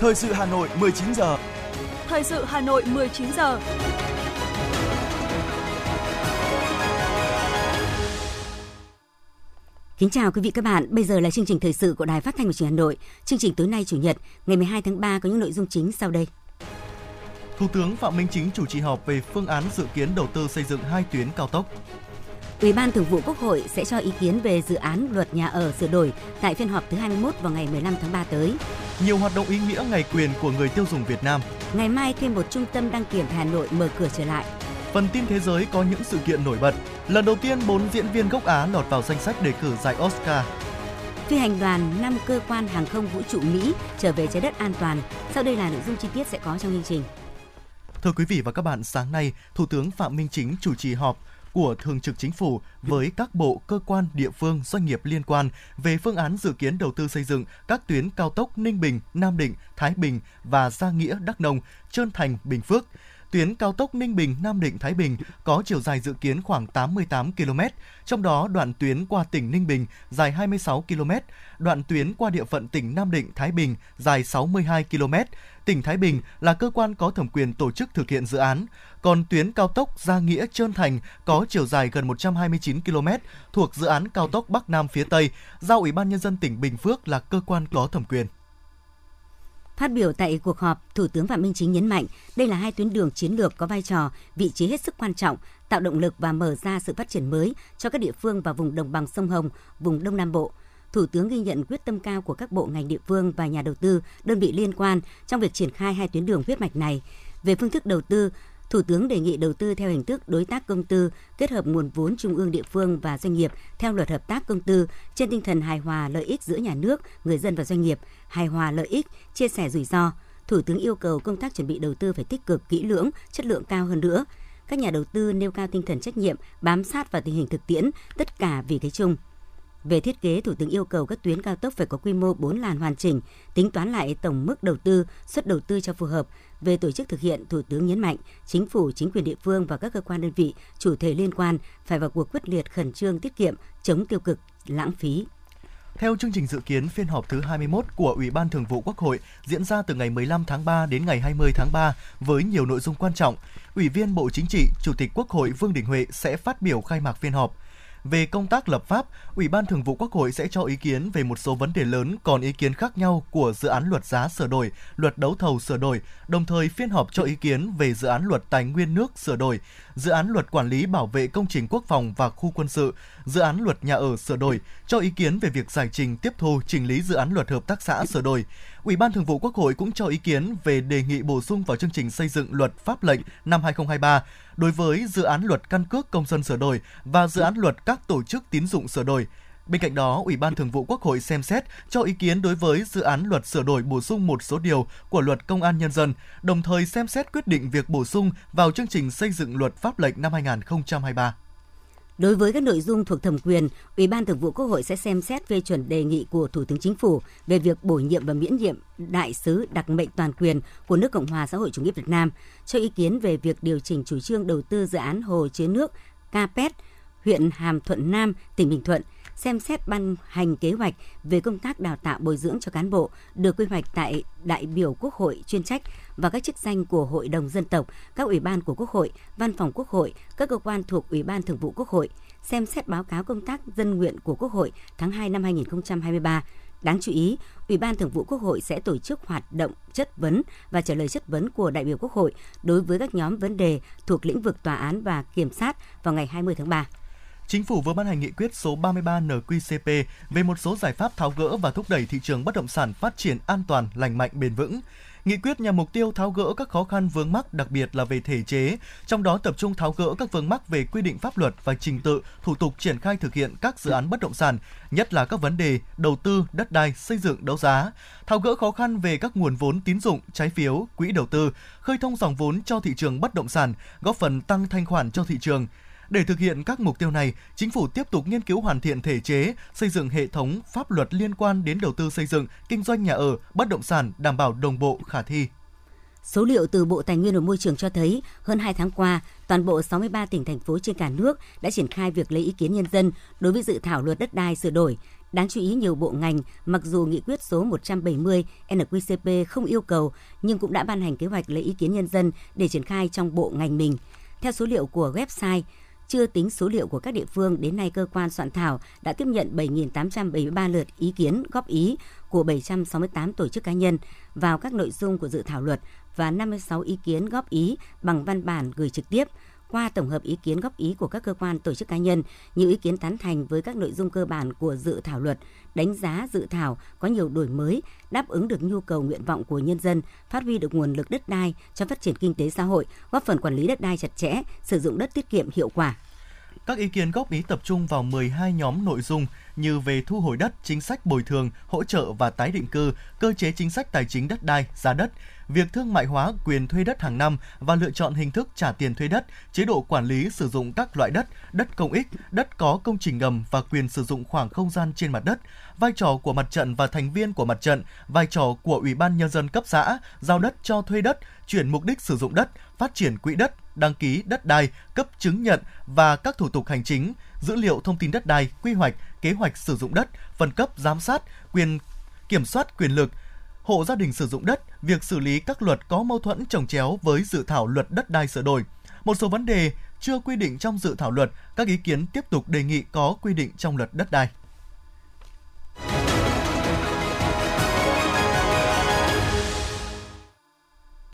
Thời sự Hà Nội 19 giờ. Thời sự Hà Nội 19 giờ. Kính chào quý vị các bạn, bây giờ là chương trình thời sự của Đài Phát thanh và Truyền hình Hà Nội. Chương trình tối nay Chủ nhật, ngày 12 tháng 3 có những nội dung chính sau đây. Thủ tướng Phạm Minh Chính chủ trì họp về phương án dự kiến đầu tư xây dựng hai tuyến cao tốc. Ủy ban Thường vụ Quốc hội sẽ cho ý kiến về dự án luật nhà ở sửa đổi tại phiên họp thứ 21 vào ngày 15 tháng 3 tới. Nhiều hoạt động ý nghĩa ngày quyền của người tiêu dùng Việt Nam. Ngày mai thêm một trung tâm đăng kiểm Hà Nội mở cửa trở lại. Phần tin thế giới có những sự kiện nổi bật. Lần đầu tiên 4 diễn viên gốc Á lọt vào danh sách đề cử giải Oscar. Phi hành đoàn 5 cơ quan hàng không vũ trụ Mỹ trở về trái đất an toàn. Sau đây là nội dung chi tiết sẽ có trong chương trình. Thưa quý vị và các bạn, sáng nay, Thủ tướng Phạm Minh Chính chủ trì họp của Thường trực Chính phủ với các bộ, cơ quan, địa phương, doanh nghiệp liên quan về phương án dự kiến đầu tư xây dựng các tuyến cao tốc Ninh Bình, Nam Định, Thái Bình và Gia Nghĩa, Đắk Nông, Trơn Thành, Bình Phước – Tuyến cao tốc Ninh Bình Nam Định Thái Bình có chiều dài dự kiến khoảng 88 km, trong đó đoạn tuyến qua tỉnh Ninh Bình dài 26 km, đoạn tuyến qua địa phận tỉnh Nam Định Thái Bình dài 62 km. Tỉnh Thái Bình là cơ quan có thẩm quyền tổ chức thực hiện dự án, còn tuyến cao tốc Gia Nghĩa Trơn Thành có chiều dài gần 129 km thuộc dự án cao tốc Bắc Nam phía Tây, giao Ủy ban nhân dân tỉnh Bình Phước là cơ quan có thẩm quyền. Phát biểu tại cuộc họp, Thủ tướng Phạm Minh Chính nhấn mạnh đây là hai tuyến đường chiến lược có vai trò, vị trí hết sức quan trọng, tạo động lực và mở ra sự phát triển mới cho các địa phương và vùng đồng bằng sông Hồng, vùng Đông Nam Bộ. Thủ tướng ghi nhận quyết tâm cao của các bộ ngành địa phương và nhà đầu tư, đơn vị liên quan trong việc triển khai hai tuyến đường huyết mạch này. Về phương thức đầu tư, Thủ tướng đề nghị đầu tư theo hình thức đối tác công tư, kết hợp nguồn vốn trung ương địa phương và doanh nghiệp theo luật hợp tác công tư trên tinh thần hài hòa lợi ích giữa nhà nước, người dân và doanh nghiệp, hài hòa lợi ích, chia sẻ rủi ro. Thủ tướng yêu cầu công tác chuẩn bị đầu tư phải tích cực, kỹ lưỡng, chất lượng cao hơn nữa. Các nhà đầu tư nêu cao tinh thần trách nhiệm, bám sát vào tình hình thực tiễn, tất cả vì cái chung. Về thiết kế, Thủ tướng yêu cầu các tuyến cao tốc phải có quy mô 4 làn hoàn chỉnh, tính toán lại tổng mức đầu tư, suất đầu tư cho phù hợp. Về tổ chức thực hiện, Thủ tướng nhấn mạnh, chính phủ, chính quyền địa phương và các cơ quan đơn vị, chủ thể liên quan phải vào cuộc quyết liệt khẩn trương tiết kiệm, chống tiêu cực, lãng phí. Theo chương trình dự kiến, phiên họp thứ 21 của Ủy ban Thường vụ Quốc hội diễn ra từ ngày 15 tháng 3 đến ngày 20 tháng 3 với nhiều nội dung quan trọng. Ủy viên Bộ Chính trị, Chủ tịch Quốc hội Vương Đình Huệ sẽ phát biểu khai mạc phiên họp. Về công tác lập pháp, Ủy ban Thường vụ Quốc hội sẽ cho ý kiến về một số vấn đề lớn còn ý kiến khác nhau của dự án luật giá sửa đổi, luật đấu thầu sửa đổi, đồng thời phiên họp cho ý kiến về dự án luật tài nguyên nước sửa đổi, dự án luật quản lý bảo vệ công trình quốc phòng và khu quân sự, dự án luật nhà ở sửa đổi, cho ý kiến về việc giải trình tiếp thu chỉnh lý dự án luật hợp tác xã sửa đổi. Ủy ban Thường vụ Quốc hội cũng cho ý kiến về đề nghị bổ sung vào chương trình xây dựng luật pháp lệnh năm 2023 đối với dự án luật căn cước công dân sửa đổi và dự án luật các tổ chức tín dụng sửa đổi. Bên cạnh đó, Ủy ban Thường vụ Quốc hội xem xét cho ý kiến đối với dự án luật sửa đổi bổ sung một số điều của luật Công an Nhân dân, đồng thời xem xét quyết định việc bổ sung vào chương trình xây dựng luật pháp lệnh năm 2023. Đối với các nội dung thuộc thẩm quyền, Ủy ban Thường vụ Quốc hội sẽ xem xét phê chuẩn đề nghị của Thủ tướng Chính phủ về việc bổ nhiệm và miễn nhiệm đại sứ đặc mệnh toàn quyền của nước Cộng hòa xã hội chủ nghĩa Việt Nam, cho ý kiến về việc điều chỉnh chủ trương đầu tư dự án hồ chứa nước Capet, huyện Hàm Thuận Nam, tỉnh Bình Thuận – xem xét ban hành kế hoạch về công tác đào tạo bồi dưỡng cho cán bộ được quy hoạch tại đại biểu Quốc hội chuyên trách và các chức danh của Hội đồng dân tộc, các ủy ban của Quốc hội, Văn phòng Quốc hội, các cơ quan thuộc Ủy ban Thường vụ Quốc hội, xem xét báo cáo công tác dân nguyện của Quốc hội tháng 2 năm 2023. Đáng chú ý, Ủy ban Thường vụ Quốc hội sẽ tổ chức hoạt động chất vấn và trả lời chất vấn của đại biểu Quốc hội đối với các nhóm vấn đề thuộc lĩnh vực tòa án và kiểm sát vào ngày 20 tháng 3. Chính phủ vừa ban hành nghị quyết số 33 NQCP về một số giải pháp tháo gỡ và thúc đẩy thị trường bất động sản phát triển an toàn, lành mạnh, bền vững. Nghị quyết nhằm mục tiêu tháo gỡ các khó khăn vướng mắc, đặc biệt là về thể chế, trong đó tập trung tháo gỡ các vướng mắc về quy định pháp luật và trình tự, thủ tục triển khai thực hiện các dự án bất động sản, nhất là các vấn đề đầu tư, đất đai, xây dựng, đấu giá, tháo gỡ khó khăn về các nguồn vốn tín dụng, trái phiếu, quỹ đầu tư, khơi thông dòng vốn cho thị trường bất động sản, góp phần tăng thanh khoản cho thị trường để thực hiện các mục tiêu này, chính phủ tiếp tục nghiên cứu hoàn thiện thể chế, xây dựng hệ thống pháp luật liên quan đến đầu tư xây dựng, kinh doanh nhà ở, bất động sản đảm bảo đồng bộ khả thi. Số liệu từ Bộ Tài nguyên và Môi trường cho thấy, hơn 2 tháng qua, toàn bộ 63 tỉnh thành phố trên cả nước đã triển khai việc lấy ý kiến nhân dân đối với dự thảo luật đất đai sửa đổi. Đáng chú ý nhiều bộ ngành, mặc dù nghị quyết số 170 NQCP không yêu cầu, nhưng cũng đã ban hành kế hoạch lấy ý kiến nhân dân để triển khai trong bộ ngành mình. Theo số liệu của website, chưa tính số liệu của các địa phương, đến nay cơ quan soạn thảo đã tiếp nhận 7.873 lượt ý kiến góp ý của 768 tổ chức cá nhân vào các nội dung của dự thảo luật và 56 ý kiến góp ý bằng văn bản gửi trực tiếp. Qua tổng hợp ý kiến góp ý của các cơ quan tổ chức cá nhân, nhiều ý kiến tán thành với các nội dung cơ bản của dự thảo luật, đánh giá dự thảo có nhiều đổi mới, đáp ứng được nhu cầu nguyện vọng của nhân dân, phát huy được nguồn lực đất đai cho phát triển kinh tế xã hội, góp phần quản lý đất đai chặt chẽ, sử dụng đất tiết kiệm hiệu quả. Các ý kiến góp ý tập trung vào 12 nhóm nội dung như về thu hồi đất, chính sách bồi thường, hỗ trợ và tái định cư, cơ chế chính sách tài chính đất đai, giá đất, việc thương mại hóa quyền thuê đất hàng năm và lựa chọn hình thức trả tiền thuê đất, chế độ quản lý sử dụng các loại đất, đất công ích, đất có công trình ngầm và quyền sử dụng khoảng không gian trên mặt đất, vai trò của mặt trận và thành viên của mặt trận, vai trò của Ủy ban nhân dân cấp xã, giao đất cho thuê đất, chuyển mục đích sử dụng đất, phát triển quỹ đất, đăng ký đất đai, cấp chứng nhận và các thủ tục hành chính, dữ liệu thông tin đất đai, quy hoạch, kế hoạch sử dụng đất, phân cấp giám sát, quyền kiểm soát quyền lực, hộ gia đình sử dụng đất, việc xử lý các luật có mâu thuẫn trồng chéo với dự thảo luật đất đai sửa đổi. Một số vấn đề chưa quy định trong dự thảo luật, các ý kiến tiếp tục đề nghị có quy định trong luật đất đai.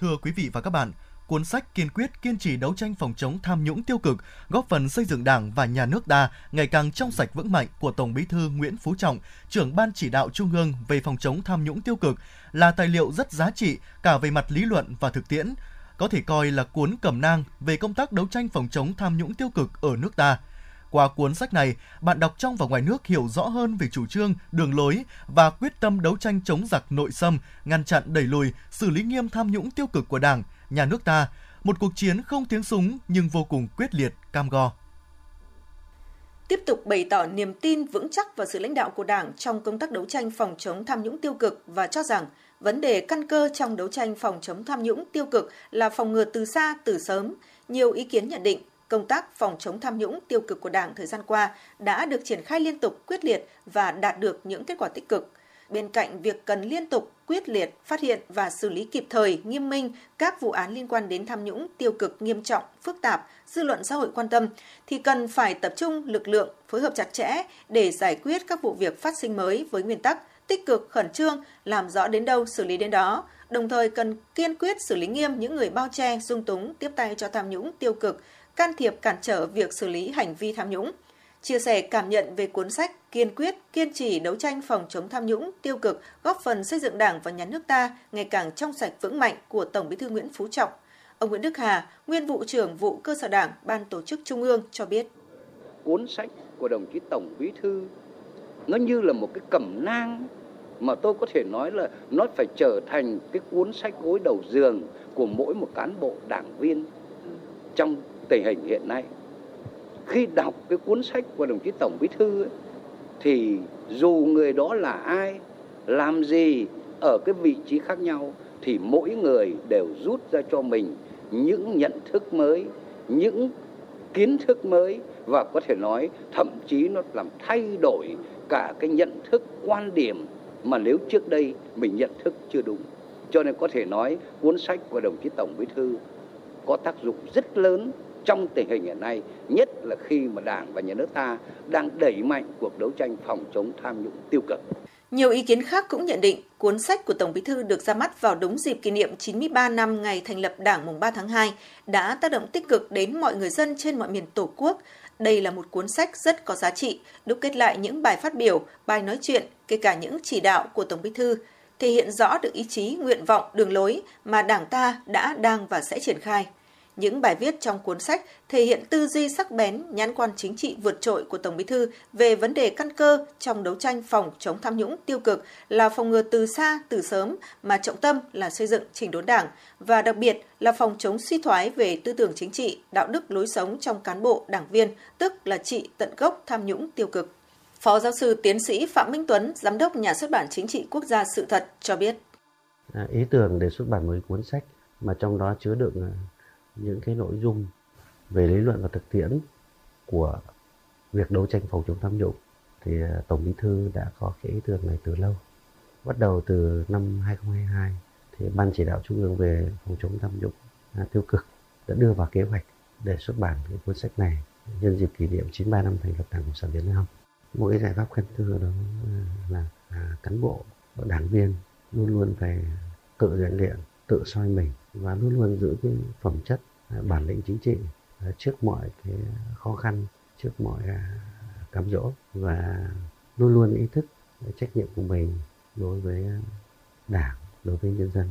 Thưa quý vị và các bạn, cuốn sách kiên quyết kiên trì đấu tranh phòng chống tham nhũng tiêu cực, góp phần xây dựng Đảng và nhà nước ta ngày càng trong sạch vững mạnh của Tổng Bí thư Nguyễn Phú Trọng, trưởng ban chỉ đạo Trung ương về phòng chống tham nhũng tiêu cực là tài liệu rất giá trị cả về mặt lý luận và thực tiễn, có thể coi là cuốn cẩm nang về công tác đấu tranh phòng chống tham nhũng tiêu cực ở nước ta. Qua cuốn sách này, bạn đọc trong và ngoài nước hiểu rõ hơn về chủ trương, đường lối và quyết tâm đấu tranh chống giặc nội xâm, ngăn chặn đẩy lùi, xử lý nghiêm tham nhũng tiêu cực của Đảng, nhà nước ta, một cuộc chiến không tiếng súng nhưng vô cùng quyết liệt, cam go. Tiếp tục bày tỏ niềm tin vững chắc vào sự lãnh đạo của Đảng trong công tác đấu tranh phòng chống tham nhũng tiêu cực và cho rằng vấn đề căn cơ trong đấu tranh phòng chống tham nhũng tiêu cực là phòng ngừa từ xa, từ sớm. Nhiều ý kiến nhận định công tác phòng chống tham nhũng tiêu cực của Đảng thời gian qua đã được triển khai liên tục quyết liệt và đạt được những kết quả tích cực – Bên cạnh việc cần liên tục quyết liệt phát hiện và xử lý kịp thời, nghiêm minh các vụ án liên quan đến tham nhũng tiêu cực nghiêm trọng, phức tạp, dư luận xã hội quan tâm thì cần phải tập trung lực lượng phối hợp chặt chẽ để giải quyết các vụ việc phát sinh mới với nguyên tắc tích cực, khẩn trương, làm rõ đến đâu xử lý đến đó, đồng thời cần kiên quyết xử lý nghiêm những người bao che, dung túng, tiếp tay cho tham nhũng tiêu cực, can thiệp cản trở việc xử lý hành vi tham nhũng chia sẻ cảm nhận về cuốn sách kiên quyết, kiên trì đấu tranh phòng chống tham nhũng, tiêu cực, góp phần xây dựng Đảng và nhà nước ta ngày càng trong sạch vững mạnh của Tổng Bí thư Nguyễn Phú Trọng. Ông Nguyễn Đức Hà, nguyên vụ trưởng vụ cơ sở Đảng, Ban tổ chức Trung ương cho biết. Cuốn sách của đồng chí Tổng Bí thư nó như là một cái cẩm nang mà tôi có thể nói là nó phải trở thành cái cuốn sách gối đầu giường của mỗi một cán bộ đảng viên trong tình hình hiện nay. Khi đọc cái cuốn sách của đồng chí tổng bí thư ấy, thì dù người đó là ai làm gì ở cái vị trí khác nhau thì mỗi người đều rút ra cho mình những nhận thức mới những kiến thức mới và có thể nói thậm chí nó làm thay đổi cả cái nhận thức quan điểm mà nếu trước đây mình nhận thức chưa đúng. Cho nên có thể nói cuốn sách của đồng chí tổng bí thư có tác dụng rất lớn trong tình hình hiện nay, nhất là khi mà Đảng và Nhà nước ta đang đẩy mạnh cuộc đấu tranh phòng chống tham nhũng tiêu cực. Nhiều ý kiến khác cũng nhận định cuốn sách của Tổng Bí thư được ra mắt vào đúng dịp kỷ niệm 93 năm ngày thành lập Đảng mùng 3 tháng 2 đã tác động tích cực đến mọi người dân trên mọi miền Tổ quốc. Đây là một cuốn sách rất có giá trị, đúc kết lại những bài phát biểu, bài nói chuyện, kể cả những chỉ đạo của Tổng Bí thư, thể hiện rõ được ý chí, nguyện vọng, đường lối mà Đảng ta đã, đang và sẽ triển khai. Những bài viết trong cuốn sách thể hiện tư duy sắc bén, nhãn quan chính trị vượt trội của Tổng Bí thư về vấn đề căn cơ trong đấu tranh phòng chống tham nhũng tiêu cực là phòng ngừa từ xa, từ sớm mà trọng tâm là xây dựng chỉnh đốn đảng và đặc biệt là phòng chống suy thoái về tư tưởng chính trị, đạo đức lối sống trong cán bộ, đảng viên, tức là trị tận gốc tham nhũng tiêu cực. Phó giáo sư tiến sĩ Phạm Minh Tuấn, Giám đốc Nhà xuất bản Chính trị Quốc gia Sự thật cho biết. À, ý tưởng để xuất bản một cuốn sách mà trong đó chứa đựng à, những cái nội dung về lý luận và thực tiễn của việc đấu tranh phòng chống tham nhũng thì à, Tổng Bí thư đã có cái ý tưởng này từ lâu. Bắt đầu từ năm 2022 thì Ban chỉ đạo Trung ương về phòng chống tham nhũng à, tiêu cực đã đưa vào kế hoạch để xuất bản cái cuốn sách này nhân dịp kỷ niệm 93 năm thành lập Đảng Cộng sản Việt Nam. Một cái giải pháp khen thưởng đó à, là à, cán bộ đảng viên luôn luôn phải tự rèn luyện, tự soi mình và luôn luôn giữ cái phẩm chất à, bản lĩnh chính trị à, trước mọi cái khó khăn, trước mọi à, cám dỗ và luôn luôn ý thức trách nhiệm của mình đối với đảng, đối với nhân dân.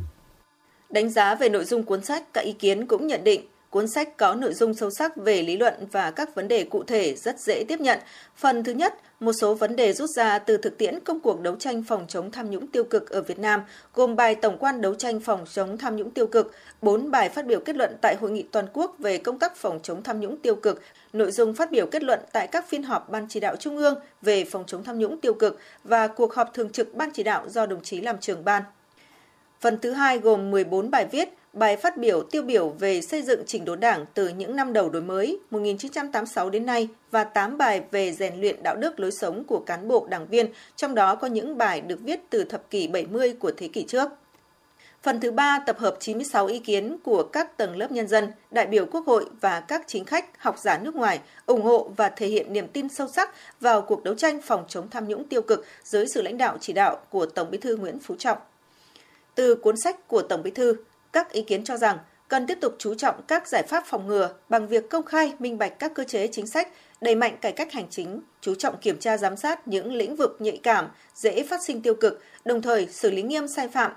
Đánh giá về nội dung cuốn sách, các ý kiến cũng nhận định Cuốn sách có nội dung sâu sắc về lý luận và các vấn đề cụ thể rất dễ tiếp nhận. Phần thứ nhất, một số vấn đề rút ra từ thực tiễn công cuộc đấu tranh phòng chống tham nhũng tiêu cực ở Việt Nam, gồm bài tổng quan đấu tranh phòng chống tham nhũng tiêu cực, 4 bài phát biểu kết luận tại hội nghị toàn quốc về công tác phòng chống tham nhũng tiêu cực, nội dung phát biểu kết luận tại các phiên họp Ban chỉ đạo Trung ương về phòng chống tham nhũng tiêu cực và cuộc họp thường trực Ban chỉ đạo do đồng chí làm trưởng ban. Phần thứ hai gồm 14 bài viết, bài phát biểu tiêu biểu về xây dựng chỉnh đốn đảng từ những năm đầu đổi mới 1986 đến nay và 8 bài về rèn luyện đạo đức lối sống của cán bộ đảng viên, trong đó có những bài được viết từ thập kỷ 70 của thế kỷ trước. Phần thứ ba tập hợp 96 ý kiến của các tầng lớp nhân dân, đại biểu quốc hội và các chính khách, học giả nước ngoài ủng hộ và thể hiện niềm tin sâu sắc vào cuộc đấu tranh phòng chống tham nhũng tiêu cực dưới sự lãnh đạo chỉ đạo của Tổng Bí thư Nguyễn Phú Trọng. Từ cuốn sách của Tổng Bí thư, các ý kiến cho rằng cần tiếp tục chú trọng các giải pháp phòng ngừa bằng việc công khai, minh bạch các cơ chế chính sách, đẩy mạnh cải cách hành chính, chú trọng kiểm tra giám sát những lĩnh vực nhạy cảm, dễ phát sinh tiêu cực, đồng thời xử lý nghiêm sai phạm.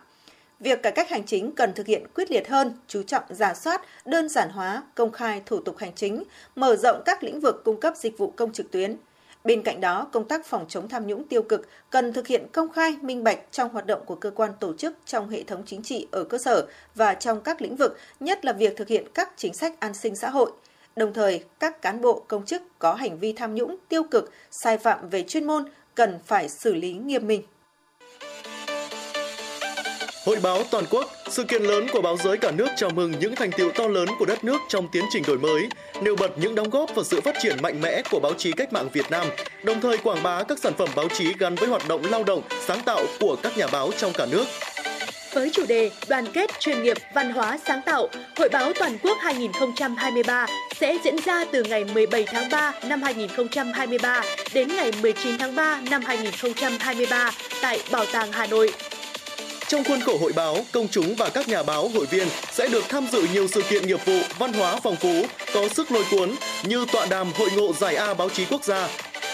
Việc cải cách hành chính cần thực hiện quyết liệt hơn, chú trọng giả soát, đơn giản hóa, công khai thủ tục hành chính, mở rộng các lĩnh vực cung cấp dịch vụ công trực tuyến, Bên cạnh đó, công tác phòng chống tham nhũng tiêu cực cần thực hiện công khai, minh bạch trong hoạt động của cơ quan tổ chức trong hệ thống chính trị ở cơ sở và trong các lĩnh vực, nhất là việc thực hiện các chính sách an sinh xã hội. Đồng thời, các cán bộ công chức có hành vi tham nhũng tiêu cực, sai phạm về chuyên môn cần phải xử lý nghiêm minh. Hội báo toàn quốc, sự kiện lớn của báo giới cả nước chào mừng những thành tiệu to lớn của đất nước trong tiến trình đổi mới, nêu bật những đóng góp vào sự phát triển mạnh mẽ của báo chí cách mạng Việt Nam, đồng thời quảng bá các sản phẩm báo chí gắn với hoạt động lao động, sáng tạo của các nhà báo trong cả nước. Với chủ đề Đoàn kết chuyên nghiệp, văn hóa sáng tạo, Hội báo toàn quốc 2023 sẽ diễn ra từ ngày 17 tháng 3 năm 2023 đến ngày 19 tháng 3 năm 2023 tại Bảo tàng Hà Nội. Trong khuôn khổ hội báo, công chúng và các nhà báo hội viên sẽ được tham dự nhiều sự kiện nghiệp vụ, văn hóa phong phú, có sức lôi cuốn như tọa đàm hội ngộ giải A báo chí quốc gia,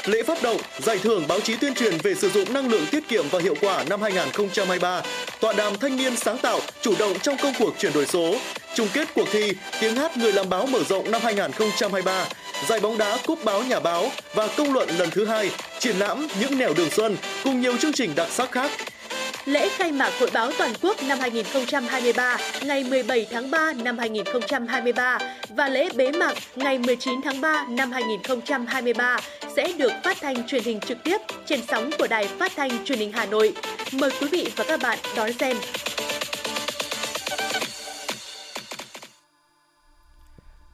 lễ phát động giải thưởng báo chí tuyên truyền về sử dụng năng lượng tiết kiệm và hiệu quả năm 2023, tọa đàm thanh niên sáng tạo chủ động trong công cuộc chuyển đổi số, chung kết cuộc thi tiếng hát người làm báo mở rộng năm 2023, giải bóng đá cúp báo nhà báo và công luận lần thứ hai, triển lãm những nẻo đường xuân cùng nhiều chương trình đặc sắc khác. Lễ khai mạc Hội báo toàn quốc năm 2023 ngày 17 tháng 3 năm 2023 và lễ bế mạc ngày 19 tháng 3 năm 2023 sẽ được phát thanh truyền hình trực tiếp trên sóng của Đài Phát thanh Truyền hình Hà Nội. Mời quý vị và các bạn đón xem.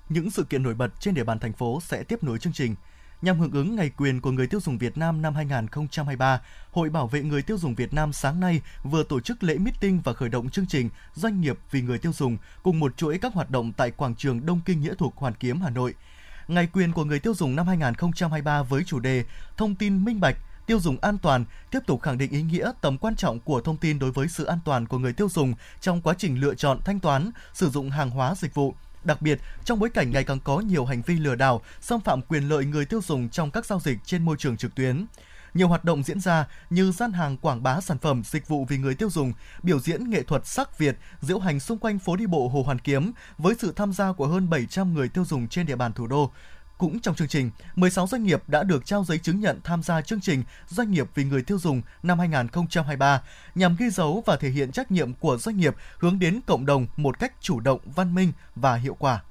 Những sự kiện nổi bật trên địa bàn thành phố sẽ tiếp nối chương trình. Nhằm hưởng ứng Ngày quyền của người tiêu dùng Việt Nam năm 2023, Hội Bảo vệ người tiêu dùng Việt Nam sáng nay vừa tổ chức lễ meeting và khởi động chương trình Doanh nghiệp vì người tiêu dùng cùng một chuỗi các hoạt động tại quảng trường Đông Kinh Nghĩa thuộc Hoàn Kiếm, Hà Nội. Ngày quyền của người tiêu dùng năm 2023 với chủ đề Thông tin minh bạch, tiêu dùng an toàn tiếp tục khẳng định ý nghĩa tầm quan trọng của thông tin đối với sự an toàn của người tiêu dùng trong quá trình lựa chọn thanh toán, sử dụng hàng hóa dịch vụ Đặc biệt, trong bối cảnh ngày càng có nhiều hành vi lừa đảo, xâm phạm quyền lợi người tiêu dùng trong các giao dịch trên môi trường trực tuyến. Nhiều hoạt động diễn ra như gian hàng quảng bá sản phẩm, dịch vụ vì người tiêu dùng, biểu diễn nghệ thuật sắc Việt, diễu hành xung quanh phố đi bộ Hồ Hoàn Kiếm với sự tham gia của hơn 700 người tiêu dùng trên địa bàn thủ đô. Cũng trong chương trình, 16 doanh nghiệp đã được trao giấy chứng nhận tham gia chương trình Doanh nghiệp vì người tiêu dùng năm 2023 nhằm ghi dấu và thể hiện trách nhiệm của doanh nghiệp hướng đến cộng đồng một cách chủ động, văn minh và hiệu quả.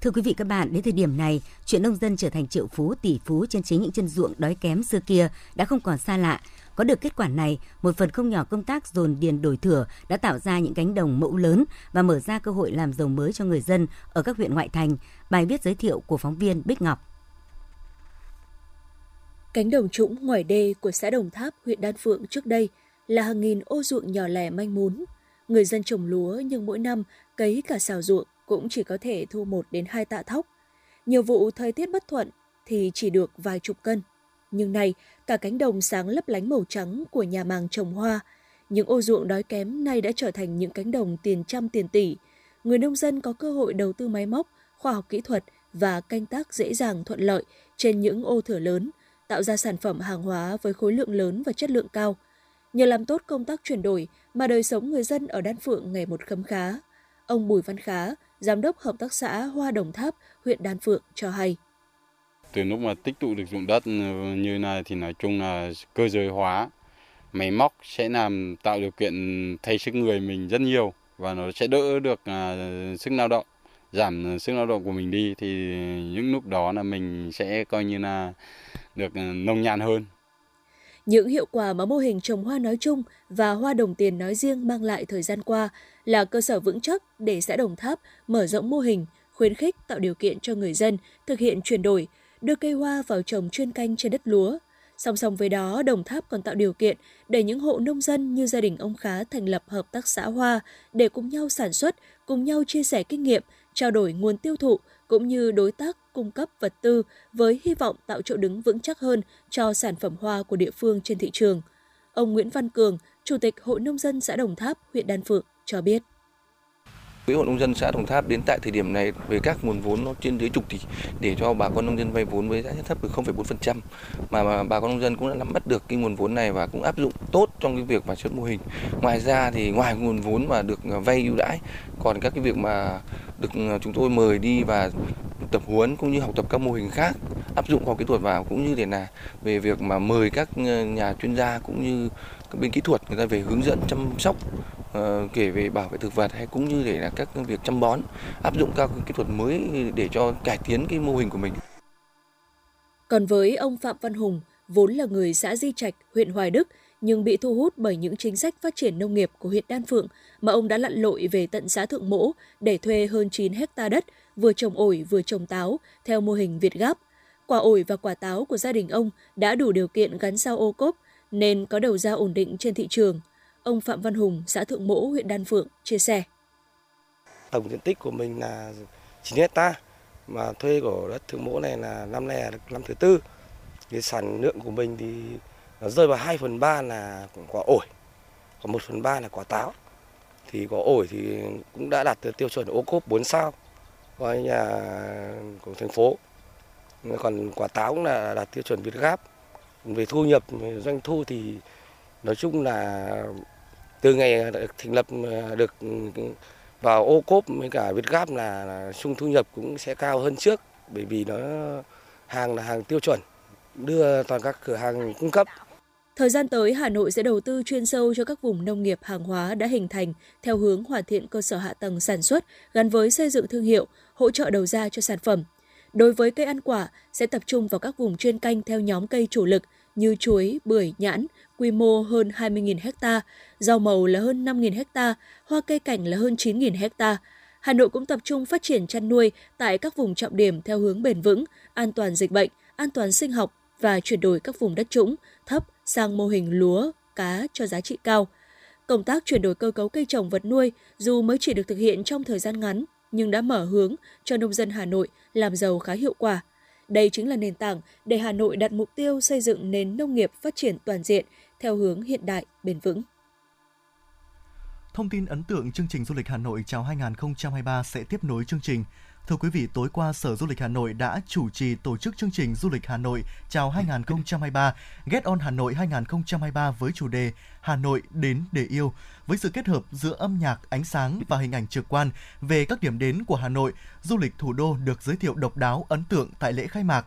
Thưa quý vị các bạn, đến thời điểm này, chuyện nông dân trở thành triệu phú tỷ phú trên chính những chân ruộng đói kém xưa kia đã không còn xa lạ. Có được kết quả này, một phần không nhỏ công tác dồn điền đổi thửa đã tạo ra những cánh đồng mẫu lớn và mở ra cơ hội làm giàu mới cho người dân ở các huyện ngoại thành. Bài viết giới thiệu của phóng viên Bích Ngọc. Cánh đồng trũng ngoài đê của xã Đồng Tháp, huyện Đan Phượng trước đây là hàng nghìn ô ruộng nhỏ lẻ manh mún. Người dân trồng lúa nhưng mỗi năm cấy cả xào ruộng cũng chỉ có thể thu một đến hai tạ thóc. Nhiều vụ thời tiết bất thuận thì chỉ được vài chục cân. Nhưng nay, cả cánh đồng sáng lấp lánh màu trắng của nhà màng trồng hoa, những ô ruộng đói kém nay đã trở thành những cánh đồng tiền trăm tiền tỷ. Người nông dân có cơ hội đầu tư máy móc, khoa học kỹ thuật và canh tác dễ dàng thuận lợi trên những ô thửa lớn, tạo ra sản phẩm hàng hóa với khối lượng lớn và chất lượng cao. Nhờ làm tốt công tác chuyển đổi mà đời sống người dân ở Đan Phượng ngày một khấm khá. Ông Bùi Văn Khá, Giám đốc Hợp tác xã Hoa Đồng Tháp, huyện Đan Phượng cho hay. Từ lúc mà tích tụ được dụng đất ờ, như này thì nói chung là cơ giới hóa, máy móc sẽ làm tạo điều kiện thay sức người mình rất nhiều và nó sẽ đỡ được à, sức lao động giảm sức lao động của mình đi thì những lúc đó là mình sẽ coi như là được ờ, nông nhàn hơn. Những hiệu quả mà mô hình trồng hoa nói chung và hoa đồng tiền nói riêng mang lại thời gian qua là cơ sở vững chắc để xã Đồng Tháp mở rộng mô hình, khuyến khích tạo điều kiện cho người dân thực hiện chuyển đổi, đưa cây hoa vào trồng chuyên canh trên đất lúa. Song song với đó, Đồng Tháp còn tạo điều kiện để những hộ nông dân như gia đình ông Khá thành lập hợp tác xã hoa để cùng nhau sản xuất, cùng nhau chia sẻ kinh nghiệm, trao đổi nguồn tiêu thụ cũng như đối tác cung cấp vật tư với hy vọng tạo chỗ đứng vững chắc hơn cho sản phẩm hoa của địa phương trên thị trường. Ông Nguyễn Văn Cường, Chủ tịch Hội Nông dân xã Đồng Tháp, huyện Đan Phượng cho biết. Quỹ hội nông dân xã Đồng Tháp đến tại thời điểm này về các nguồn vốn nó trên dưới chục tỷ để cho bà con nông dân vay vốn với giá thấp từ 0,4% mà, bà con nông dân cũng đã nắm bắt được cái nguồn vốn này và cũng áp dụng tốt trong cái việc mà xuất mô hình. Ngoài ra thì ngoài nguồn vốn mà được à, vay ưu đãi còn các cái việc mà được à, chúng tôi mời đi và tập huấn cũng như học tập các mô hình khác áp dụng khoa học kỹ thuật vào cũng như để là về việc mà mời các à, nhà chuyên gia cũng như các bên kỹ thuật người ta về hướng dẫn chăm sóc Ờ, kể về bảo vệ thực vật hay cũng như để là các việc chăm bón áp dụng các kỹ thuật mới để cho cải tiến cái mô hình của mình. Còn với ông Phạm Văn Hùng, vốn là người xã Di Trạch, huyện Hoài Đức, nhưng bị thu hút bởi những chính sách phát triển nông nghiệp của huyện Đan Phượng mà ông đã lặn lội về tận xã Thượng Mỗ để thuê hơn 9 hecta đất, vừa trồng ổi vừa trồng táo theo mô hình Việt Gáp. Quả ổi và quả táo của gia đình ông đã đủ điều kiện gắn sao ô cốp nên có đầu ra ổn định trên thị trường. Ông Phạm Văn Hùng, xã Thượng Mỗ, huyện Đan Phượng chia sẻ. Tổng diện tích của mình là 9 hecta mà thuê của đất Thượng Mỗ này là năm nay là năm thứ tư. Cái sản lượng của mình thì nó rơi vào 2 phần 3 là quả ổi, còn 1 phần 3 là quả táo. Thì quả ổi thì cũng đã đạt tiêu chuẩn ô cốp 4 sao coi nhà của thành phố. Còn quả táo cũng là đạt tiêu chuẩn Việt Gáp. Về thu nhập, doanh thu thì nói chung là từ ngày thành lập ờ, được vào ô cốp với cả Việt Gáp là, là chung thu nhập cũng sẽ cao hơn trước bởi vì nó hàng là hàng tiêu chuẩn đưa toàn các cửa hàng cung cấp. Thời gian tới, Hà Nội sẽ đầu tư chuyên sâu cho các vùng nông nghiệp hàng hóa đã hình thành theo hướng hoàn thiện cơ sở hạ tầng sản xuất gắn với xây dựng thương hiệu, hỗ trợ đầu ra cho sản phẩm. Đối với cây ăn quả, sẽ tập trung vào các vùng chuyên canh theo nhóm cây chủ lực như chuối, bưởi, nhãn, quy mô hơn 20.000 ha, rau màu là hơn 5.000 ha, hoa cây cảnh là hơn 9.000 ha. Hà Nội cũng tập trung phát triển chăn nuôi tại các vùng trọng điểm theo hướng bền vững, an toàn dịch bệnh, an toàn sinh học và chuyển đổi các vùng đất trũng, thấp sang mô hình lúa, cá cho giá trị cao. Công tác chuyển đổi cơ cấu cây trồng vật nuôi dù mới chỉ được thực hiện trong thời gian ngắn nhưng đã mở hướng cho nông dân Hà Nội làm giàu khá hiệu quả. Đây chính là nền tảng để Hà Nội đặt mục tiêu xây dựng nền nông nghiệp phát triển toàn diện theo hướng hiện đại, bền vững. Thông tin ấn tượng chương trình du lịch Hà Nội chào 2023 sẽ tiếp nối chương trình. Thưa quý vị, tối qua Sở Du lịch Hà Nội đã chủ trì tổ chức chương trình Du lịch Hà Nội chào 2023 Get On Hà Nội 2023 với chủ đề Hà Nội đến để yêu với sự kết hợp giữa âm nhạc, ánh sáng và hình ảnh trực quan về các điểm đến của Hà Nội, du lịch thủ đô được giới thiệu độc đáo, ấn tượng tại lễ khai mạc.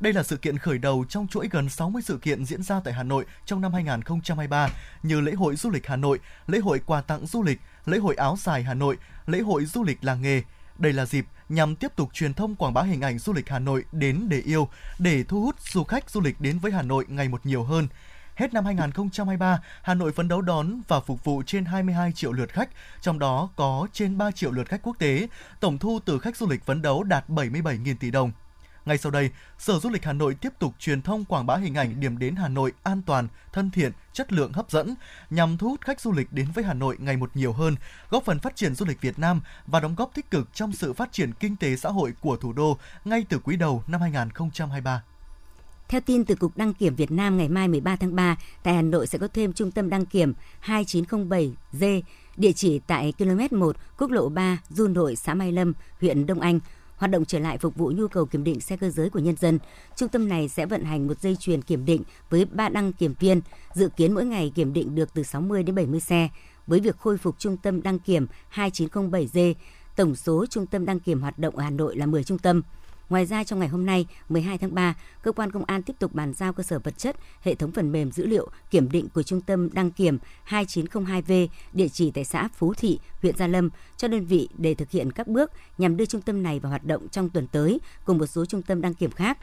Đây là sự kiện khởi đầu trong chuỗi gần 60 sự kiện diễn ra tại Hà Nội trong năm 2023 như lễ hội du lịch Hà Nội, lễ hội quà tặng du lịch, lễ hội áo dài Hà Nội, lễ hội du lịch làng nghề. Đây là dịp nhằm tiếp tục truyền thông quảng bá hình ảnh du lịch Hà Nội đến để yêu, để thu hút du khách du lịch đến với Hà Nội ngày một nhiều hơn. Hết năm 2023, Hà Nội phấn đấu đón và phục vụ trên 22 triệu lượt khách, trong đó có trên 3 triệu lượt khách quốc tế. Tổng thu từ khách du lịch phấn đấu đạt 77.000 tỷ đồng. Ngay sau đây, Sở Du lịch Hà Nội tiếp tục truyền thông quảng bá hình ảnh điểm đến Hà Nội an toàn, thân thiện, chất lượng hấp dẫn nhằm thu hút khách du lịch đến với Hà Nội ngày một nhiều hơn, góp phần phát triển du lịch Việt Nam và đóng góp tích cực trong sự phát triển kinh tế xã hội của thủ đô ngay từ quý đầu năm 2023. Theo tin từ Cục Đăng kiểm Việt Nam ngày mai 13 tháng 3, tại Hà Nội sẽ có thêm trung tâm đăng kiểm 2907G, địa chỉ tại km 1 quốc lộ 3, Du Nội, xã Mai Lâm, huyện Đông Anh, hoạt động trở lại phục vụ nhu cầu kiểm định xe cơ giới của nhân dân. Trung tâm này sẽ vận hành một dây chuyền kiểm định với 3 đăng kiểm viên, dự kiến mỗi ngày kiểm định được từ 60 đến 70 xe. Với việc khôi phục trung tâm đăng kiểm 2907G, tổng số trung tâm đăng kiểm hoạt động ở Hà Nội là 10 trung tâm. Ngoài ra trong ngày hôm nay, 12 tháng 3, cơ quan công an tiếp tục bàn giao cơ sở vật chất, hệ thống phần mềm dữ liệu kiểm định của trung tâm đăng kiểm 2902V, địa chỉ tại xã Phú Thị, huyện Gia Lâm cho đơn vị để thực hiện các bước nhằm đưa trung tâm này vào hoạt động trong tuần tới cùng một số trung tâm đăng kiểm khác.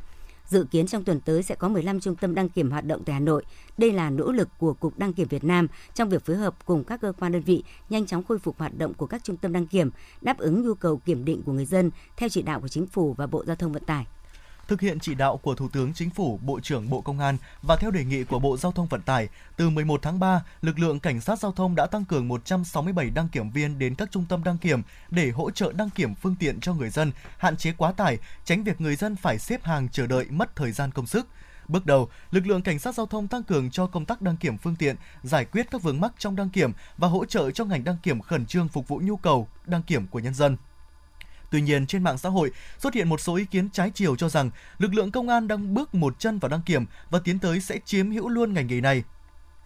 Dự kiến trong tuần tới sẽ có 15 trung tâm đăng kiểm hoạt động tại Hà Nội. Đây là nỗ lực của Cục Đăng kiểm Việt Nam trong việc phối hợp cùng các cơ quan đơn vị nhanh chóng khôi phục hoạt động của các trung tâm đăng kiểm, đáp ứng nhu cầu kiểm định của người dân theo chỉ đạo của Chính phủ và Bộ Giao thông Vận tải thực hiện chỉ đạo của Thủ tướng Chính phủ, Bộ trưởng Bộ Công an và theo đề nghị của Bộ Giao thông Vận tải, từ 11 tháng 3, lực lượng cảnh sát giao thông đã tăng cường 167 đăng kiểm viên đến các trung tâm đăng kiểm để hỗ trợ đăng kiểm phương tiện cho người dân, hạn chế quá tải, tránh việc người dân phải xếp hàng chờ đợi mất thời gian công sức. Bước đầu, lực lượng cảnh sát giao thông tăng cường cho công tác đăng kiểm phương tiện, giải quyết các vướng mắc trong đăng kiểm và hỗ trợ cho ngành đăng kiểm khẩn trương phục vụ nhu cầu đăng kiểm của nhân dân. Tuy nhiên, trên mạng xã hội xuất hiện một số ý kiến trái chiều cho rằng lực lượng công an đang bước một chân vào đăng kiểm và tiến tới sẽ chiếm hữu luôn ngành nghề này.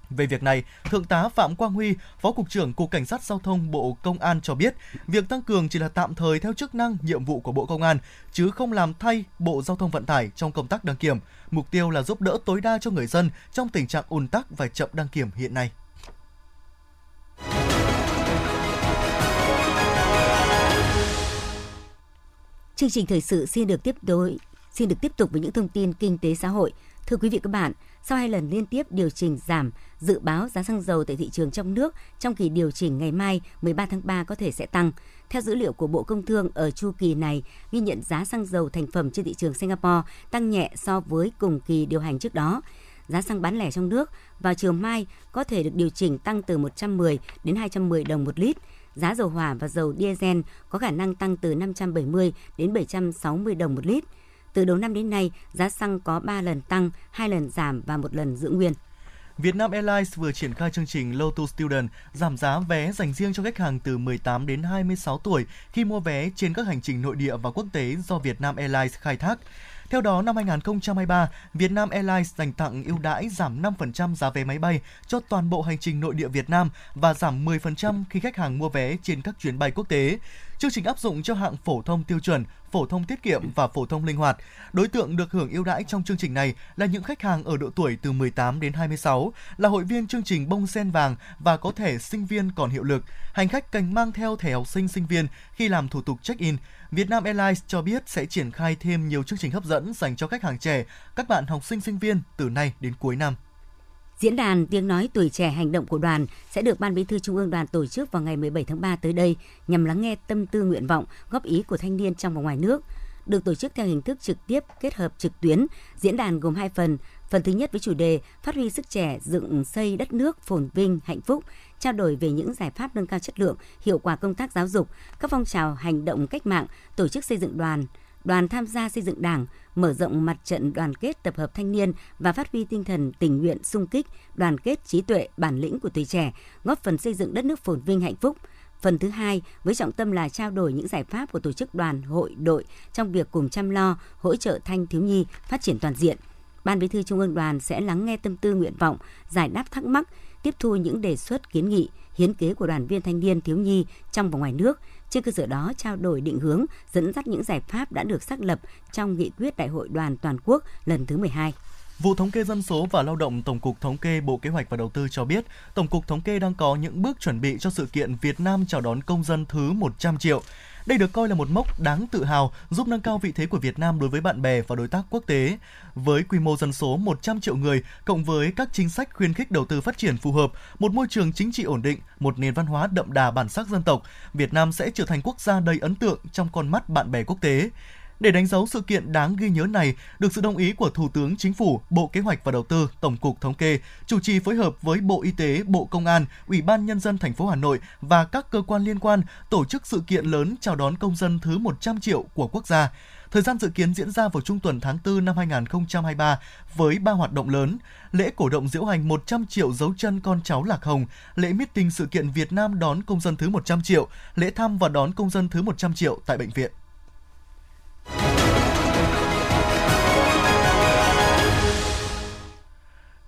Về việc này, Thượng tá Phạm Quang Huy, Phó Cục trưởng Cục Cảnh sát Giao thông Bộ Công an cho biết, việc tăng cường chỉ là tạm thời theo chức năng, nhiệm vụ của Bộ Công an, chứ không làm thay Bộ Giao thông Vận tải trong công tác đăng kiểm. Mục tiêu là giúp đỡ tối đa cho người dân trong tình trạng ùn tắc và chậm đăng kiểm hiện nay. Chương trình thời sự xin được tiếp đối xin được tiếp tục với những thông tin kinh tế xã hội. Thưa quý vị các bạn, sau hai lần liên tiếp điều chỉnh giảm, dự báo giá xăng dầu tại thị trường trong nước trong kỳ điều chỉnh ngày mai 13 tháng 3 có thể sẽ tăng. Theo dữ liệu của Bộ Công Thương ở chu kỳ này, ghi nhận giá xăng dầu thành phẩm trên thị trường Singapore tăng nhẹ so với cùng kỳ điều hành trước đó. Giá xăng bán lẻ trong nước vào chiều mai có thể được điều chỉnh tăng từ 110 đến 210 đồng một lít giá dầu hỏa và dầu diesel có khả năng tăng từ 570 đến 760 đồng một lít. Từ đầu năm đến nay, giá xăng có 3 lần tăng, 2 lần giảm và một lần giữ nguyên. Vietnam Airlines vừa triển khai chương trình Lotus Student giảm giá vé dành riêng cho khách hàng từ 18 đến 26 tuổi khi mua vé trên các hành trình nội địa và quốc tế do Vietnam Airlines khai thác. Theo đó, năm 2023, Việt Nam Airlines dành tặng ưu đãi giảm 5% giá vé máy bay cho toàn bộ hành trình nội địa Việt Nam và giảm 10% khi khách hàng mua vé trên các chuyến bay quốc tế. Chương trình áp dụng cho hạng phổ thông tiêu chuẩn, phổ thông tiết kiệm và phổ thông linh hoạt. Đối tượng được hưởng ưu đãi trong chương trình này là những khách hàng ở độ tuổi từ 18 đến 26, là hội viên chương trình bông sen vàng và có thẻ sinh viên còn hiệu lực. Hành khách cần mang theo thẻ học sinh sinh viên khi làm thủ tục check-in. Vietnam Airlines cho biết sẽ triển khai thêm nhiều chương trình hấp dẫn dành cho khách hàng trẻ, các bạn học sinh sinh viên từ nay đến cuối năm. Diễn đàn Tiếng nói tuổi trẻ hành động của đoàn sẽ được Ban Bí thư Trung ương Đoàn tổ chức vào ngày 17 tháng 3 tới đây nhằm lắng nghe tâm tư nguyện vọng, góp ý của thanh niên trong và ngoài nước. Được tổ chức theo hình thức trực tiếp kết hợp trực tuyến, diễn đàn gồm hai phần. Phần thứ nhất với chủ đề Phát huy sức trẻ dựng xây đất nước phồn vinh, hạnh phúc, trao đổi về những giải pháp nâng cao chất lượng, hiệu quả công tác giáo dục, các phong trào hành động cách mạng, tổ chức xây dựng đoàn, đoàn tham gia xây dựng đảng, mở rộng mặt trận đoàn kết tập hợp thanh niên và phát huy tinh thần tình nguyện sung kích, đoàn kết trí tuệ, bản lĩnh của tuổi trẻ, góp phần xây dựng đất nước phồn vinh hạnh phúc. Phần thứ hai với trọng tâm là trao đổi những giải pháp của tổ chức đoàn, hội, đội trong việc cùng chăm lo, hỗ trợ thanh thiếu nhi phát triển toàn diện. Ban Bí thư Trung ương Đoàn sẽ lắng nghe tâm tư nguyện vọng, giải đáp thắc mắc, tiếp thu những đề xuất kiến nghị, hiến kế của đoàn viên thanh niên thiếu nhi trong và ngoài nước trên cơ sở đó trao đổi định hướng, dẫn dắt những giải pháp đã được xác lập trong nghị quyết Đại hội đoàn toàn quốc lần thứ 12. Vụ Thống kê Dân số và Lao động Tổng cục Thống kê Bộ Kế hoạch và Đầu tư cho biết, Tổng cục Thống kê đang có những bước chuẩn bị cho sự kiện Việt Nam chào đón công dân thứ 100 triệu. Đây được coi là một mốc đáng tự hào giúp nâng cao vị thế của Việt Nam đối với bạn bè và đối tác quốc tế. Với quy mô dân số 100 triệu người, cộng với các chính sách khuyến khích đầu tư phát triển phù hợp, một môi trường chính trị ổn định, một nền văn hóa đậm đà bản sắc dân tộc, Việt Nam sẽ trở thành quốc gia đầy ấn tượng trong con mắt bạn bè quốc tế. Để đánh dấu sự kiện đáng ghi nhớ này, được sự đồng ý của Thủ tướng Chính phủ, Bộ Kế hoạch và Đầu tư, Tổng cục Thống kê, chủ trì phối hợp với Bộ Y tế, Bộ Công an, Ủy ban Nhân dân thành phố Hà Nội và các cơ quan liên quan tổ chức sự kiện lớn chào đón công dân thứ 100 triệu của quốc gia. Thời gian dự kiến diễn ra vào trung tuần tháng 4 năm 2023 với ba hoạt động lớn: lễ cổ động diễu hành 100 triệu dấu chân con cháu Lạc Hồng, lễ meeting sự kiện Việt Nam đón công dân thứ 100 triệu, lễ thăm và đón công dân thứ 100 triệu tại bệnh viện.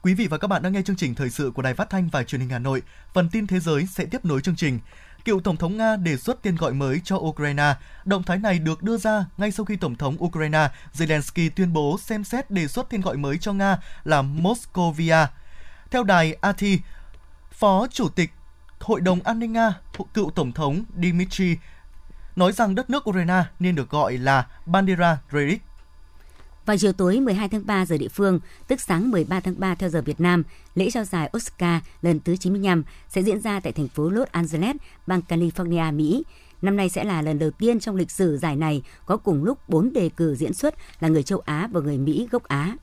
Quý vị và các bạn đang nghe chương trình thời sự của Đài Phát thanh và Truyền hình Hà Nội. Phần tin thế giới sẽ tiếp nối chương trình. Cựu Tổng thống Nga đề xuất tên gọi mới cho Ukraine. Động thái này được đưa ra ngay sau khi Tổng thống Ukraine Zelensky tuyên bố xem xét đề xuất tên gọi mới cho Nga là Moscovia. Theo đài RT, Phó Chủ tịch Hội đồng An ninh Nga, cựu Tổng thống Dmitry nói rằng đất nước Ukraine nên được gọi là Bandera Rerik. vào chiều tối 12 tháng 3 giờ địa phương, tức sáng 13 tháng 3 theo giờ Việt Nam, lễ trao giải Oscar lần thứ 95 sẽ diễn ra tại thành phố Los Angeles, bang California, Mỹ. Năm nay sẽ là lần đầu tiên trong lịch sử giải này có cùng lúc 4 đề cử diễn xuất là người châu Á và người Mỹ gốc Á.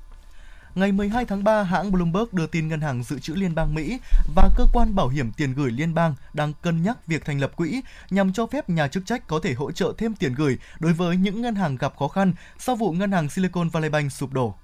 Ngày 12 tháng 3, hãng Bloomberg đưa tin Ngân hàng Dự trữ Liên bang Mỹ và Cơ quan Bảo hiểm Tiền gửi Liên bang đang cân nhắc việc thành lập quỹ nhằm cho phép nhà chức trách có thể hỗ trợ thêm tiền gửi đối với những ngân hàng gặp khó khăn sau vụ ngân hàng Silicon Valley Bank sụp đổ.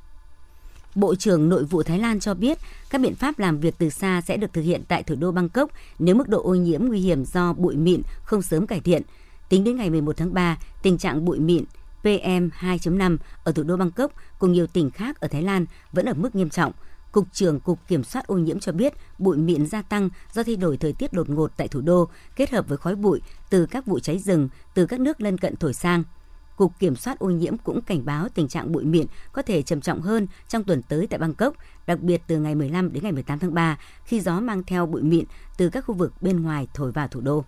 Bộ trưởng Nội vụ Thái Lan cho biết các biện pháp làm việc từ xa sẽ được thực hiện tại thủ đô Bangkok nếu mức độ ô nhiễm nguy hiểm do bụi mịn không sớm cải thiện. Tính đến ngày 11 tháng 3, tình trạng bụi mịn PM2.5 ở thủ đô Bangkok cùng nhiều tỉnh khác ở Thái Lan vẫn ở mức nghiêm trọng. Cục trưởng Cục Kiểm soát ô nhiễm cho biết bụi mịn gia tăng do thay đổi thời tiết đột ngột tại thủ đô, kết hợp với khói bụi từ các vụ cháy rừng từ các nước lân cận thổi sang. Cục Kiểm soát ô nhiễm cũng cảnh báo tình trạng bụi mịn có thể trầm trọng hơn trong tuần tới tại Bangkok, đặc biệt từ ngày 15 đến ngày 18 tháng 3 khi gió mang theo bụi mịn từ các khu vực bên ngoài thổi vào thủ đô.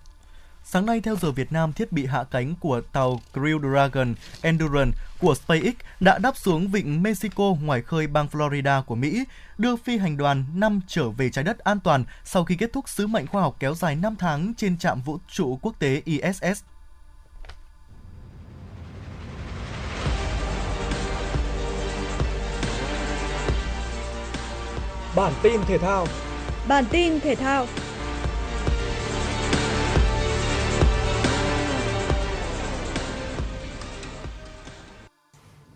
Sáng nay theo giờ Việt Nam, thiết bị hạ cánh của tàu Crew Dragon Endurance của SpaceX đã đáp xuống vịnh Mexico ngoài khơi bang Florida của Mỹ, đưa phi hành đoàn 5 trở về trái đất an toàn sau khi kết thúc sứ mệnh khoa học kéo dài 5 tháng trên trạm vũ trụ quốc tế ISS. Bản tin thể thao Bản tin thể thao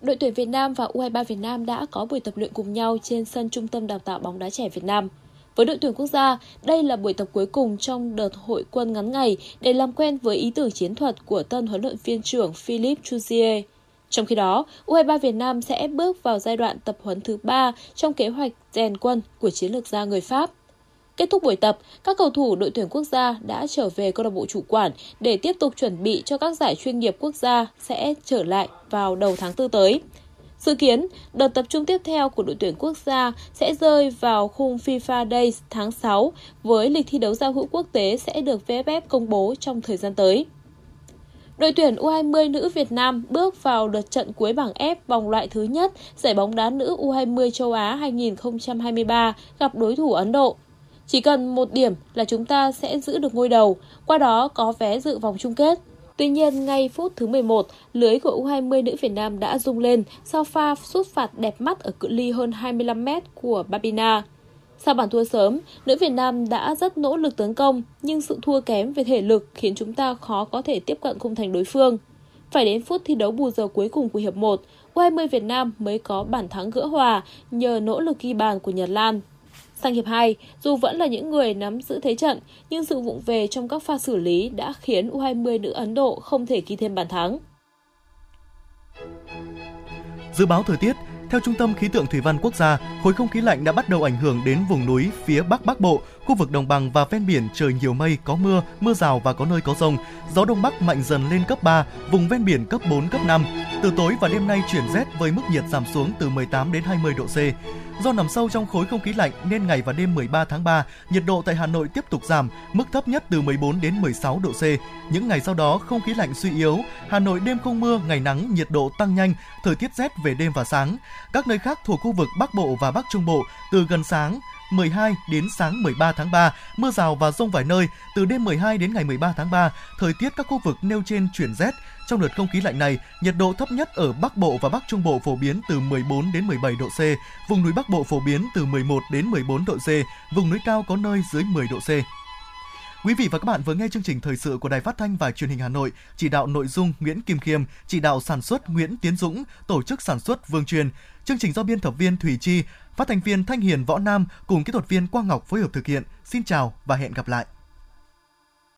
Đội tuyển Việt Nam và U23 Việt Nam đã có buổi tập luyện cùng nhau trên sân Trung tâm Đào tạo bóng đá trẻ Việt Nam. Với đội tuyển quốc gia, đây là buổi tập cuối cùng trong đợt hội quân ngắn ngày để làm quen với ý tưởng chiến thuật của tân huấn luyện viên trưởng Philippe Chuzier. Trong khi đó, U23 Việt Nam sẽ bước vào giai đoạn tập huấn thứ 3 trong kế hoạch rèn quân của chiến lược gia người Pháp. Kết thúc buổi tập, các cầu thủ đội tuyển quốc gia đã trở về câu lạc bộ chủ quản để tiếp tục chuẩn bị cho các giải chuyên nghiệp quốc gia sẽ trở lại vào đầu tháng 4 tới. Dự kiến, đợt tập trung tiếp theo của đội tuyển quốc gia sẽ rơi vào khung FIFA Days tháng 6 với lịch thi đấu giao hữu quốc tế sẽ được VFF công bố trong thời gian tới. Đội tuyển U20 nữ Việt Nam bước vào đợt trận cuối bảng F vòng loại thứ nhất giải bóng đá nữ U20 châu Á 2023 gặp đối thủ Ấn Độ. Chỉ cần một điểm là chúng ta sẽ giữ được ngôi đầu, qua đó có vé dự vòng chung kết. Tuy nhiên, ngay phút thứ 11, lưới của U20 nữ Việt Nam đã rung lên sau pha sút phạt đẹp mắt ở cự ly hơn 25 mét của Babina. Sau bàn thua sớm, nữ Việt Nam đã rất nỗ lực tấn công, nhưng sự thua kém về thể lực khiến chúng ta khó có thể tiếp cận khung thành đối phương. Phải đến phút thi đấu bù giờ cuối cùng của hiệp 1, U20 Việt Nam mới có bản thắng gỡ hòa nhờ nỗ lực ghi bàn của Nhật Lan. Sang hiệp 2, dù vẫn là những người nắm giữ thế trận, nhưng sự vụng về trong các pha xử lý đã khiến U20 nữ Ấn Độ không thể ghi thêm bàn thắng. Dự báo thời tiết, theo Trung tâm Khí tượng Thủy văn Quốc gia, khối không khí lạnh đã bắt đầu ảnh hưởng đến vùng núi phía Bắc Bắc Bộ, khu vực đồng bằng và ven biển trời nhiều mây, có mưa, mưa rào và có nơi có rông. Gió đông bắc mạnh dần lên cấp 3, vùng ven biển cấp 4, cấp 5. Từ tối và đêm nay chuyển rét với mức nhiệt giảm xuống từ 18 đến 20 độ C. Do nằm sâu trong khối không khí lạnh nên ngày và đêm 13 tháng 3, nhiệt độ tại Hà Nội tiếp tục giảm, mức thấp nhất từ 14 đến 16 độ C. Những ngày sau đó, không khí lạnh suy yếu, Hà Nội đêm không mưa, ngày nắng, nhiệt độ tăng nhanh, thời tiết rét về đêm và sáng. Các nơi khác thuộc khu vực Bắc Bộ và Bắc Trung Bộ từ gần sáng 12 đến sáng 13 tháng 3, mưa rào và rông vài nơi. Từ đêm 12 đến ngày 13 tháng 3, thời tiết các khu vực nêu trên chuyển rét. Trong đợt không khí lạnh này, nhiệt độ thấp nhất ở Bắc Bộ và Bắc Trung Bộ phổ biến từ 14 đến 17 độ C, vùng núi Bắc Bộ phổ biến từ 11 đến 14 độ C, vùng núi cao có nơi dưới 10 độ C. Quý vị và các bạn vừa nghe chương trình thời sự của Đài Phát thanh và Truyền hình Hà Nội, chỉ đạo nội dung Nguyễn Kim Khiêm, chỉ đạo sản xuất Nguyễn Tiến Dũng, tổ chức sản xuất Vương Truyền. Chương trình do biên tập viên Thủy Chi, phát thanh viên Thanh Hiền Võ Nam cùng kỹ thuật viên Quang Ngọc phối hợp thực hiện. Xin chào và hẹn gặp lại.